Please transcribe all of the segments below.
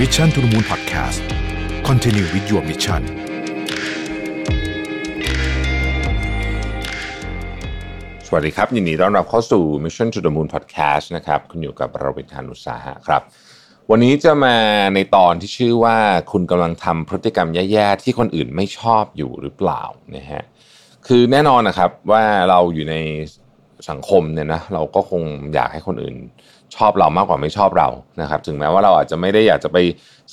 Mission to the Moon Podcast Continue with your mission สวัสดีครับ ยินดีต้อนรับเข้าสู่ Mission to the Moon Podcast นะครับ คุณอยู่กับเราเป็นทานุสาหะครับ วันนี้จะมาในตอนที่ชื่อว่าคุณกำลังทำพฤติกรรมแย่ๆ ที่คนอื่นไม่ชอบอยู่หรือเปล่านะฮะคือแน่นอนนะครับว่าเราอยู่ในสังคมเนี่ยนะเราก็คงอยากให้คนอื่น ชอบเรามากกว่าไม่ชอบเรานะครับ ถึงแม้ว่าเราอาจจะไม่ได้อยากจะไป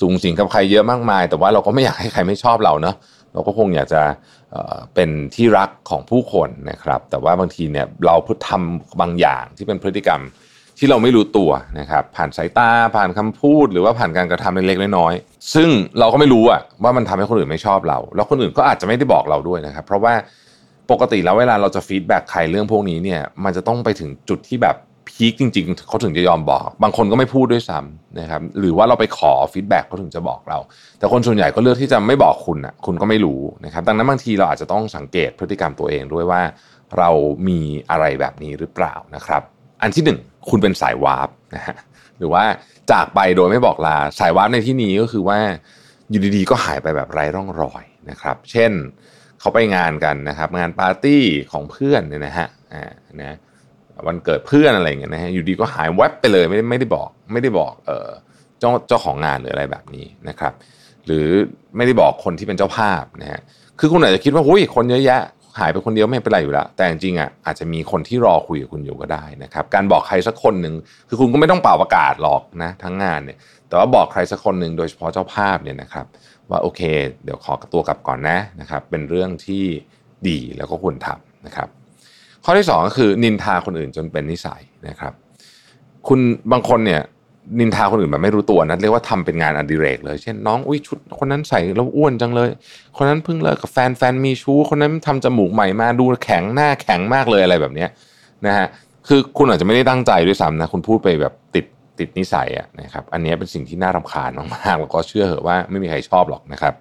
สูงสิงกับใครเยอะมากมาย แต่ว่าเราก็ไม่อยากให้ใครไม่ชอบเราเนาะเราก็คงอยากจะเเป็นที่รักของผู้คนนะครับ แต่ว่าบางทีเนี่ยเราพูดทำบางอย่างที่เป็นพฤติกรรมที่เราไม่รู้ตัวนะครับ ผ่านสายตาผ่านคำพูด หรือว่าผ่านการกระทำเล็กๆน้อยๆซึ่งเราก็ไม่รู้อะว่ามันทำให้คนอื่นไม่ชอบเรา แล้วคนอื่นก็อาจจะไม่ได้บอกเราด้วยนะครับ เพราะว่าปกติแล้วเวลาเราจะ feedback ใครเรื่องพวกนี้เนี่ย มันจะต้องไปถึงจุดที่แบบ peak จริงๆเขาถึงจะยอมบอก บางคนก็ไม่พูดด้วยซ้ำนะครับหรือว่าเราไปขอ feedback เขาถึงจะบอกเรา แต่คนส่วนใหญ่ก็เลือกที่จะไม่บอกคุณอะคุณก็ไม่รู้นะครับดังนั้นบางทีเราอาจจะต้องสังเกตพฤติกรรมตัวเองด้วยว่า เรามีอะไรแบบนี้หรือเปล่านะครับ อันที่หนึ่งคุณเป็นสาย warp นะฮะหรือว่าจากไปโดยไม่บอกลาสาย warp ในที่นี้ก็คือว่าอยู่ดีๆก็หายไปแบบไร้ร่องรอยนะครับ เช่นเขาไปงานกันนะครับ งานปาร์ตี้ของเพื่อนเนี่ยนะฮะอ่านะ วันเกิดเพื่อนอะไรเงี้ยนะฮะอยู่ดีก็หายแวบไปเลยไม่ได้ไม่ได้บอก ไม่ได้บอกเออเจ้าเจ้าของงานหรืออะไรแบบนี้นะครับ หรือไม่ได้บอกคนที่เป็นเจ้าภาพนะฮะคือคุณอาจจะคิดว่าหุ้ยคนเยอะแยะหายไปคนเดียวไม่เป็นไรอยู่แล้วแต่จริงๆอะอาจจะมีคนที่รอคุยกับคุณอยู่ก็ได้นะครับ การบอกใครสักคนหนึ่งคือคุณก็ไม่ต้องเป่าประกาศหรอกนะทั้งงานเนี่ย แต่ว่าบอกใครสักคนหนึ่งโดยเฉพาะเจ้าภาพเนี่ยนะครับ ว่าโอเค เดี๋ยวขอตัวกลับก่อนนะนะครับ เป็นเรื่องที่ดีแล้วก็ควรทำนะครับ ข้อที่สองก็คือนินทาคนอื่นจนเป็นนิสัยนะครับ คุณบางคนเนี่ยนินทาคนอื่นแบบไม่รู้ตัวนะเรียกว่าทำเป็นงานอดิเรกเลยเช่นน้องอุ้ยชุด คนนั้นใส่แล้วอ้วนจังเลย คนนั้นเพิ่งเลิกกับแฟนแฟนมีชู้คนนั้นทำจมูกใหม่มาดูแข็งหน้าแข็งมากเลยอะไรแบบเนี้ยนะฮะคือคุณอาจจะไม่ได้ตั้งใจด้วยซ้ำนะคุณพูดไปแบบติดติดนิสัยอะนะครับอันนี้เป็นสิ่งที่น่ารำคาญมากๆแล้วก็เชื่อเหอะว่าไม่มีใครชอบหรอกนะครับ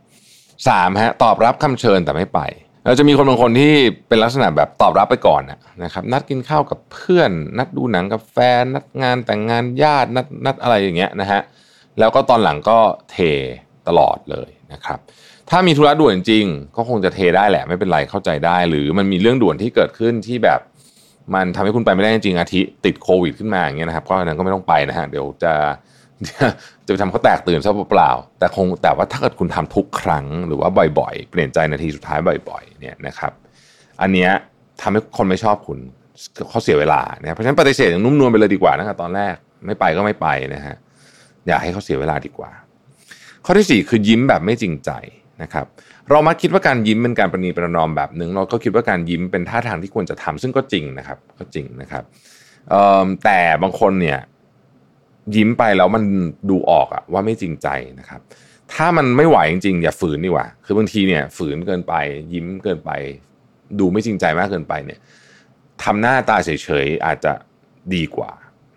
สามฮะตอบรับคำเชิญแต่ไม่ไป เราจะมีคนบางคนที่เป็นลักษณะแบบตอบรับไปก่อนนะครับ นัดกินข้าวกับเพื่อน นัดดูหนังกับแฟน นัดงานแต่งงานญาตินัดนัดอะไรอย่างเงี้ยนะฮะแล้วก็ตอนหลังก็เทตลอดเลยนะครับ ถ้ามีธุระด่วนจริง ก็คงจะเทได้แหละไม่เป็นไรเข้าใจได้ หรือมันมีเรื่องด่วนที่เกิดขึ้นที่แบบมันทำให้คุณไปไม่ได้จริงอาทิติดโควิดขึ้นมาอย่างเงี้ยนะครับก็นั้นก็ไม่ต้องไปนะฮะเดี๋ยวจะ จะไปทำเขาแตกตื่นซะเปล่าๆแต่คงแต่ว่าถ้าเกิดคุณทำทุกครั้งหรือว่าบ่อยๆ เปลี่ยนใจนาทีสุดท้ายบ่อย ๆ เนี่ยนะครับ อันเนี้ยทำให้คนไม่ชอบคุณเขาเสียเวลานะเพราะฉะนั้นปฏิเสธอย่างนุ่มนวลไปเลยดีกว่านะครับตอนแรกไม่ไปก็ไม่ไปนะฮะอย่าให้เขาเสียเวลาดีกว่า ข้อที่สี่คือยิ้มแบบไม่จริงใจนะครับ เรามักคิดว่าการยิ้มเป็นการประนีประนอมแบบหนึ่งเราก็คิดว่าการยิ้มเป็นท่าทางที่ควรจะทำซึ่งก็จริงนะครับก็จริงนะครับแต่บางคนเนี่ย ยิ้มไปแล้วมันดูออกอะว่าไม่จริงใจนะครับ ถ้ามันไม่ไหวจริงๆ อย่าฝืนดีกว่า คือบางทีเนี่ยฝืนเกินไป ยิ้มเกินไป ดูไม่จริงใจมากเกินไปเนี่ยทำหน้าตาเฉยๆอาจจะดีกว่า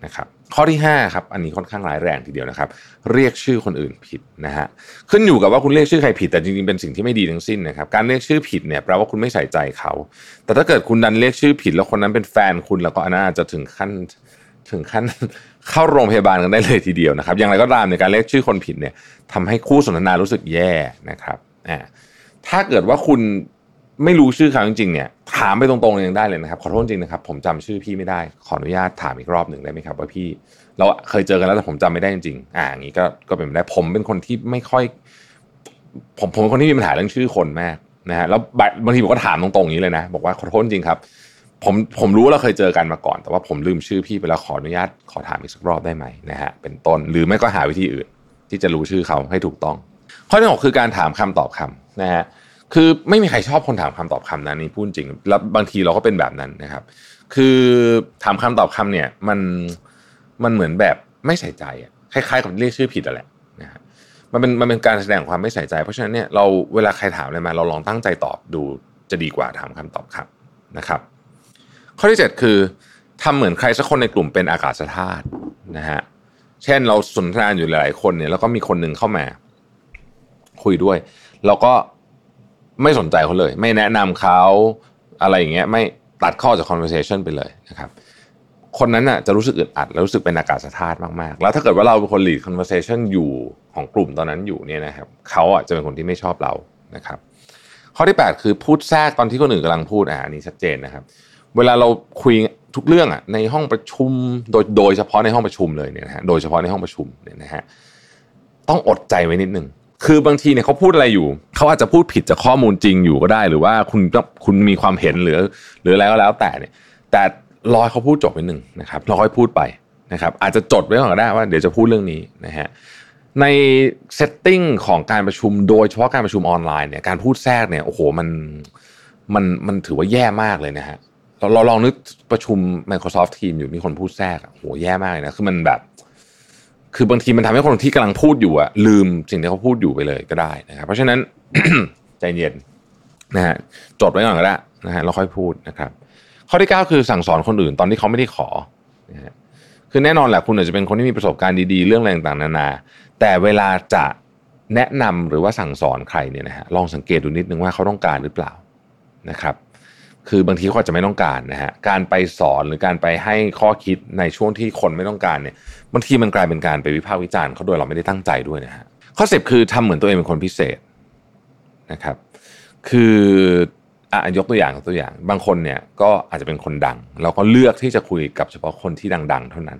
นะครับข้อที่5ครับอันนี้ค่อนข้างร้ายแรงทีเดียวนะครับ เรียกชื่อคนอื่นผิดนะฮะขึ้นอยู่กับว่าคุณเรียกชื่อใครผิดแต่จริงๆเป็นสิ่งที่ไม่ดีทั้งสิ้นนะครับการเรียกชื่อผิดเนี่ยแปลว่าคุณไม่ใส่ใจเขา แต่ถ้าเกิดคุณดันเรียกชื่อผิด แล้วคนนั้นเป็นแฟนคุณแล้วก็อันนั้นอาจจะถึงขั้น ถึงขั้นเข้าโรงพยาบาลกันได้เลยทีเดียวนะครับ อย่างไรก็ตามในการเรียกชื่อคนผิดเนี่ยทำให้คู่สนทนารู้สึกแย่นะครับอ่าถ้าเกิดว่าคุณไม่รู้ชื่อเขาจริงๆเนี่ยถามไปตรงๆเลยยังได้เลยนะครับขอโทษจริงนะครับ ผมจำชื่อพี่ไม่ได้ ขออนุญาตถามอีกรอบหนึ่งได้ไหมครับว่าพี่ เราเคยเจอกันแล้วแต่ผมจำไม่ได้จริงๆอ่าอย่างนี้ก็ก็เป็นไปได้ผมเป็นคนที่ไม่ค่อย ผมผมเป็นคนที่มีปัญหาเรื่องชื่อคนมากนะฮะแล้วบางทีผมก็ถามตรงๆอย่างนี้เลยนะ บอกว่าขอโทษจริงครับ ผมผมรู้ว่าเราเคยเจอกันมาก่อน แต่ว่าผมลืมชื่อพี่ไปแล้วขออนุญาตขอถามอีกสักรอบได้ไหมนะฮะเป็นต้นหรือไม่ก็หาวิธีอื่น ที่จะรู้ชื่อเขาให้ถูกต้อง ข้อที่หกคือการถามคำตอบคำนะฮะคือไม่มีใครชอบคนถามคำตอบคำนะนี่พูดจริงแล้วบางทีเราก็เป็นแบบนั้นนะครับ คือถามคำตอบคำเนี่ยมันมันเหมือนแบบไม่ใส่ใจอะคล้ายๆกับเรียกชื่อผิดอะแหละนะฮะมันเป็นมันเป็นการแสดงความไม่ใส่ใจ เพราะฉะนั้นเนี่ยเราเวลาใครถามอะไรมาเราลองตั้งใจตอบดูจะดีกว่าถามคำตอบคำนะครับ ข้อที่ 7 คือทำเหมือนใครสักคนในกลุ่มเป็นอากาศธาตุนะฮะเช่นเราสนทนาอยู่หลายคนเนี่ยแล้วก็มีคนหนึ่งเข้ามา คุยด้วย เราก็ไม่สนใจเขาเลย ไม่แนะนำเขาอะไรอย่างเงี้ยไม่ตัดข้อจาก conversation ไปเลยนะครับ คนนั้นน่ะจะรู้สึกอึดอัดแล้วรู้สึกเป็นอากาศธาตุมากๆ แล้วถ้าเกิดว่าเราเป็นคน lead conversation อยู่ของกลุ่มตอนนั้นอยู่เนี่ยนะครับเขาอะจะเป็นคนที่ไม่ชอบเรานะครับ ข้อที่ 8 คือพูดแทรกตอนที่คนอื่นกำลังพูดอ่าอันนี้ชัดเจนนะครับ เวลาเราคุยทุกเรื่องอะในห้องประชุมโดยโดยเฉพาะในห้องประชุมเลยเนี่ยนะฮะโดยเฉพาะในห้องประชุมเนี่ยนะฮะต้องอดใจไว้นิดนึงคือบางทีเนี่ยเขาพูดอะไรอยู่ เขาอาจจะพูดผิดจากข้อมูลจริงอยู่ก็ได้ หรือว่าคุณคุณมีความเห็นหรือ หรืออะไรก็แล้วแต่เนี่ย แต่รอยเขาพูดจบไปหนึ่งนะครับรอให้พูดไปนะครับ อาจจะจดไว้ก่อนก็ได้ว่าเดี๋ยวจะพูดเรื่องนี้นะฮะในเซตติ้งของการประชุมโดยเฉพาะการประชุมออนไลน์เนี่ยการพูดแทรกเนี่ยโอ้โหมันมันมันถือว่าแย่มากเลยนะฮะ เราลองนึกประชุม Microsoft Team อยู่มีคนพูดแทรกโอ้โหแย่มากเลยนะ คือมันแบบ คือบางทีมันทำให้คนที่กำลังพูดอยู่อะลืมสิ่งที่เขาพูดอยู่ไปเลยก็ได้นะครับเพราะฉะนั้นใจเย็นนะฮะจดไว้ก่อนก็ได้นะฮะแล้วค่อยพูดนะครับ ข้อที่ 9 คือสั่งสอนคนอื่นตอนที่เขาไม่ได้ขอนะฮะคือแน่นอนแหละคุณอาจจะเป็นคนที่มีประสบการณ์ดีๆ เรื่องอะไรต่างๆนานา แต่เวลาจะแนะนำหรือว่าสั่งสอนใครเนี่ยนะฮะลองสังเกตดูนิดนึงว่าเขาต้องการหรือเปล่านะครับ คือบางทีเขาอาจจะไม่ต้องการนะฮะการไปสอนหรือการไปให้ข้อคิดในช่วงที่คนไม่ต้องการเนี่ยบางทีมันกลายเป็นการไปวิพากษ์วิจารณ์เขาโดยเราไม่ได้ตั้งใจด้วยนะฮะข้อสิบคือทำเหมือนตัวเองเป็นคนพิเศษนะครับ คืออะยกตัวอย่างตัวอย่าง บางคนเนี่ยก็อาจจะเป็นคนดัง เราก็เลือกที่จะคุยกับเฉพาะคนที่ดัง ๆ เท่านั้น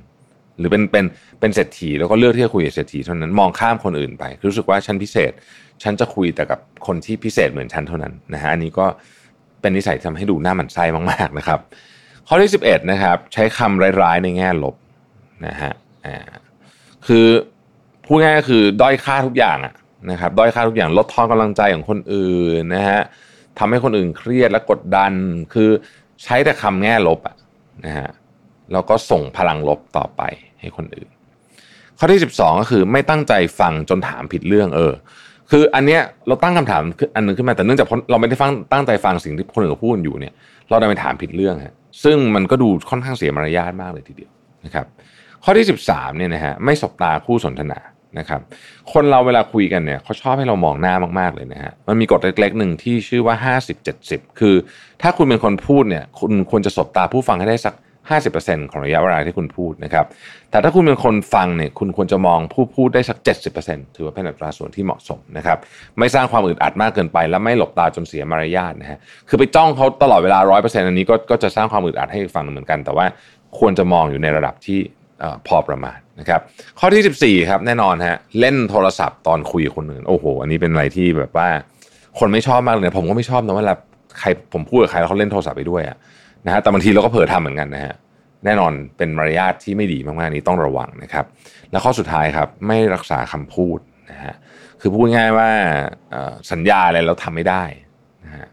หรือเป็นเป็นเป็นเศรษฐีแล้วก็เลือกที่จะคุยกับเศรษฐีเท่านั้นมองข้ามคนอื่นไปรู้สึกว่าฉันพิเศษ ฉันจะคุยแต่กับคนที่พิเศษเหมือนฉันเท่านั้นนะฮะอันนี้ก็เป็นนิสัยทำให้ดูหน้าหมันไส้มากๆนะครับ ข้อที่ 11 นะครับ ใช้คำร้ายๆในแง่ลบนะฮะอ่าคือพูดง่ายก็คือด้อยค่าทุกอย่างอะนะครับด้อยค่าทุกอย่างลดทอนกำลังใจของคนอื่นนะฮะทำให้คนอื่นเครียดและกดดัน คือใช้แต่คำแง่ลบอะนะฮะแล้วก็ส่งพลังลบต่อไปให้คนอื่น ข้อที่ 12 ก็คือไม่ตั้งใจฟังจนถามผิดเรื่องเออ คืออันเนี้ยเราตั้งคำถามอันนึงขึ้นมาแต่เนื่องจากเราไม่ได้ฟังตั้งใจฟังสิ่งที่คนอื่นพูดอยู่เนี่ย เราได้ไปถามผิดเรื่องฮะซึ่งมันก็ดูค่อนข้างเสียมารยาทมากเลยทีเดียวนะครับข้อที่ 13เนี่ยนะฮะไม่สบตาคู่สนทนานะครับคนเราเวลาคุยกันเนี่ยเขาชอบให้เรามองหน้ามากๆเลยนะฮะมันมีกฎเล็กๆหนึ่งที่ชื่อว่า 50-70 คือถ้าคุณเป็นคนพูดเนี่ยคุณควรจะสบตาผู้ฟังให้ได้สัก 50%ของระยะเวลาที่คุณพูดนะครับ แต่ถ้าคุณเป็นคนฟังเนี่ย คุณควรจะมองผู้พูดได้สัก 70%ถือว่าเป็นอัตราส่วนที่เหมาะสมนะครับ ไม่สร้างความอึดอัดมากเกินไป และไม่หลบตาจนเสียมารยาทนะฮะ คือไปจ้องเขาตลอดเวลา 100%อันนี้ก็ก็จะสร้างความอึดอัดให้ฟังเหมือนกัน แต่ว่าควรจะมองอยู่ในระดับที่พอประมาณนะครับ ข้อที่ 14 ครับแน่นอนฮะ เล่นโทรศัพท์ตอนคุยกับคนอื่น โอ้โห อันนี้เป็นอะไรที่แบบว่า คนไม่ชอบมากเลย ผมก็ไม่ชอบนะเวลาใครผมพูดกับใครแล้วเขาเล่นโทรศัพท์ไปด้วยอะ นะฮะแต่บางทีเราก็เผลอทำเหมือนกันนะฮะแน่นอนเป็นมารยาทที่ไม่ดีมากๆนี้ต้องระวังนะครับ แล้วข้อสุดท้ายครับไม่รักษาคำพูดนะฮะคือพูดง่ายว่าสัญญาอะไรเราทำไม่ได้นะฮะ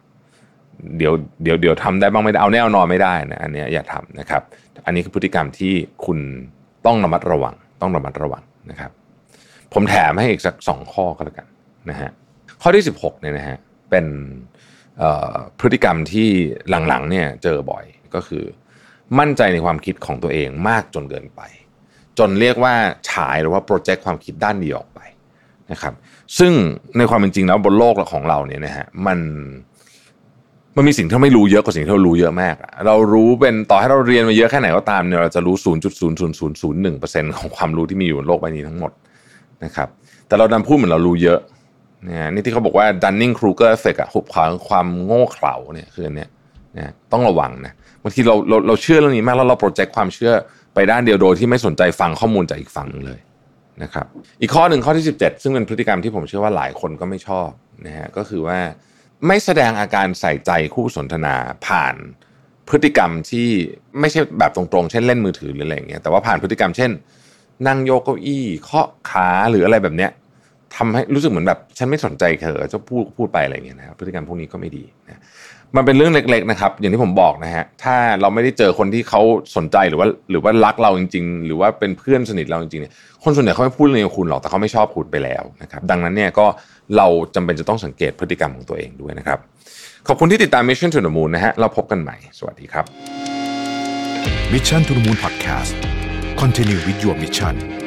เดี๋ยวเดี๋ยวเดี๋ยวทำได้บ้างไม่ได้เอาแน่นอนไม่ได้นะอันนี้อย่าทำนะครับ อันนี้คือพฤติกรรมที่คุณต้องระมัดระวัง ต้องระมัดระวังนะครับ ผมแถมให้อีกสักสองข้อก็แล้วกันนะฮะข้อที่ 16เนี่ยนะฮะเป็น พฤติกรรมที่หลังๆเนี่ยเจอบ่อยก็คือ มั่นใจในความคิดของตัวเองมากจนเกินไป จนเรียกว่าฉายหรือว่าโปรเจกต์ความคิดด้านดีออกไปนะครับซึ่งในความเป็นจริงแล้วบนโลกของเราเนี่ยนะฮะมันมันมีสิ่งที่ไม่รู้เยอะกว่าสิ่งที่เรารู้เยอะมาก เรารู้เป็นต่อให้เราเรียนมาเยอะแค่ไหนก็ตามเนี่ยเราจะรู้ 0.0001%ของความรู้ที่มีอยู่บนโลกใบนี้ทั้งหมดนะครับแต่เราดันพูดเหมือนเรารู้เยอะ นะนี่ที่เขาบอกว่า Dunning Kruger effect อะหุบขวางความโง่เขลาเนี่ยคืออันเนี้ยนะต้องระวังนะบางทีเราเราเราเชื่อเรื่องนี้มากแล้วเราโปรเจกต์ความเชื่อไปด้านเดียวโดยที่ไม่สนใจฟังข้อมูลจากอีกฝั่งนึงเลยนะครับ อีกข้อหนึ่งข้อที่ 17 ซึ่งเป็นพฤติกรรมที่ผมเชื่อว่าหลายคนก็ไม่ชอบนะฮะก็คือว่าไม่แสดงอาการใส่ใจคู่สนทนาผ่านพฤติกรรมที่ไม่ใช่แบบตรงๆ เช่นเล่นมือถือหรืออะไรเงี้ยแต่ว่าผ่านพฤติกรรมเช่น นั่งโยกเก้าอี้เคาะขาหรืออะไรแบบเนี้ย ทำให้รู้สึกเหมือนแบบ ฉันไม่สนใจเธอจะพูดพูดไปอะไรเงี้ยนะครับพฤติกรรมพวกนี้ก็ไม่ดีนะมันเป็นเรื่องเล็ก ๆนะครับ อย่างที่ผมบอกนะฮะถ้าเราไม่ได้เจอคนที่เขาสนใจหรือว่า หรือว่ารักเราจริง ๆ หรือว่าเป็นเพื่อนสนิทเราจริงๆเนี่ยคนส่วนใหญ่เขาไม่พูดเรื่องคุณหรอกแต่เขาไม่ชอบคุณไปแล้วนะครับดังนั้นเนี่ยก็เราจำเป็นจะต้องสังเกตพฤติกรรมของตัวเองด้วยนะครับ ขอบคุณที่ติดตาม Mission to the Moon นะฮะเราพบกันใหม่ สวัสดีครับ Mission to the Moon Podcast Continue with your mission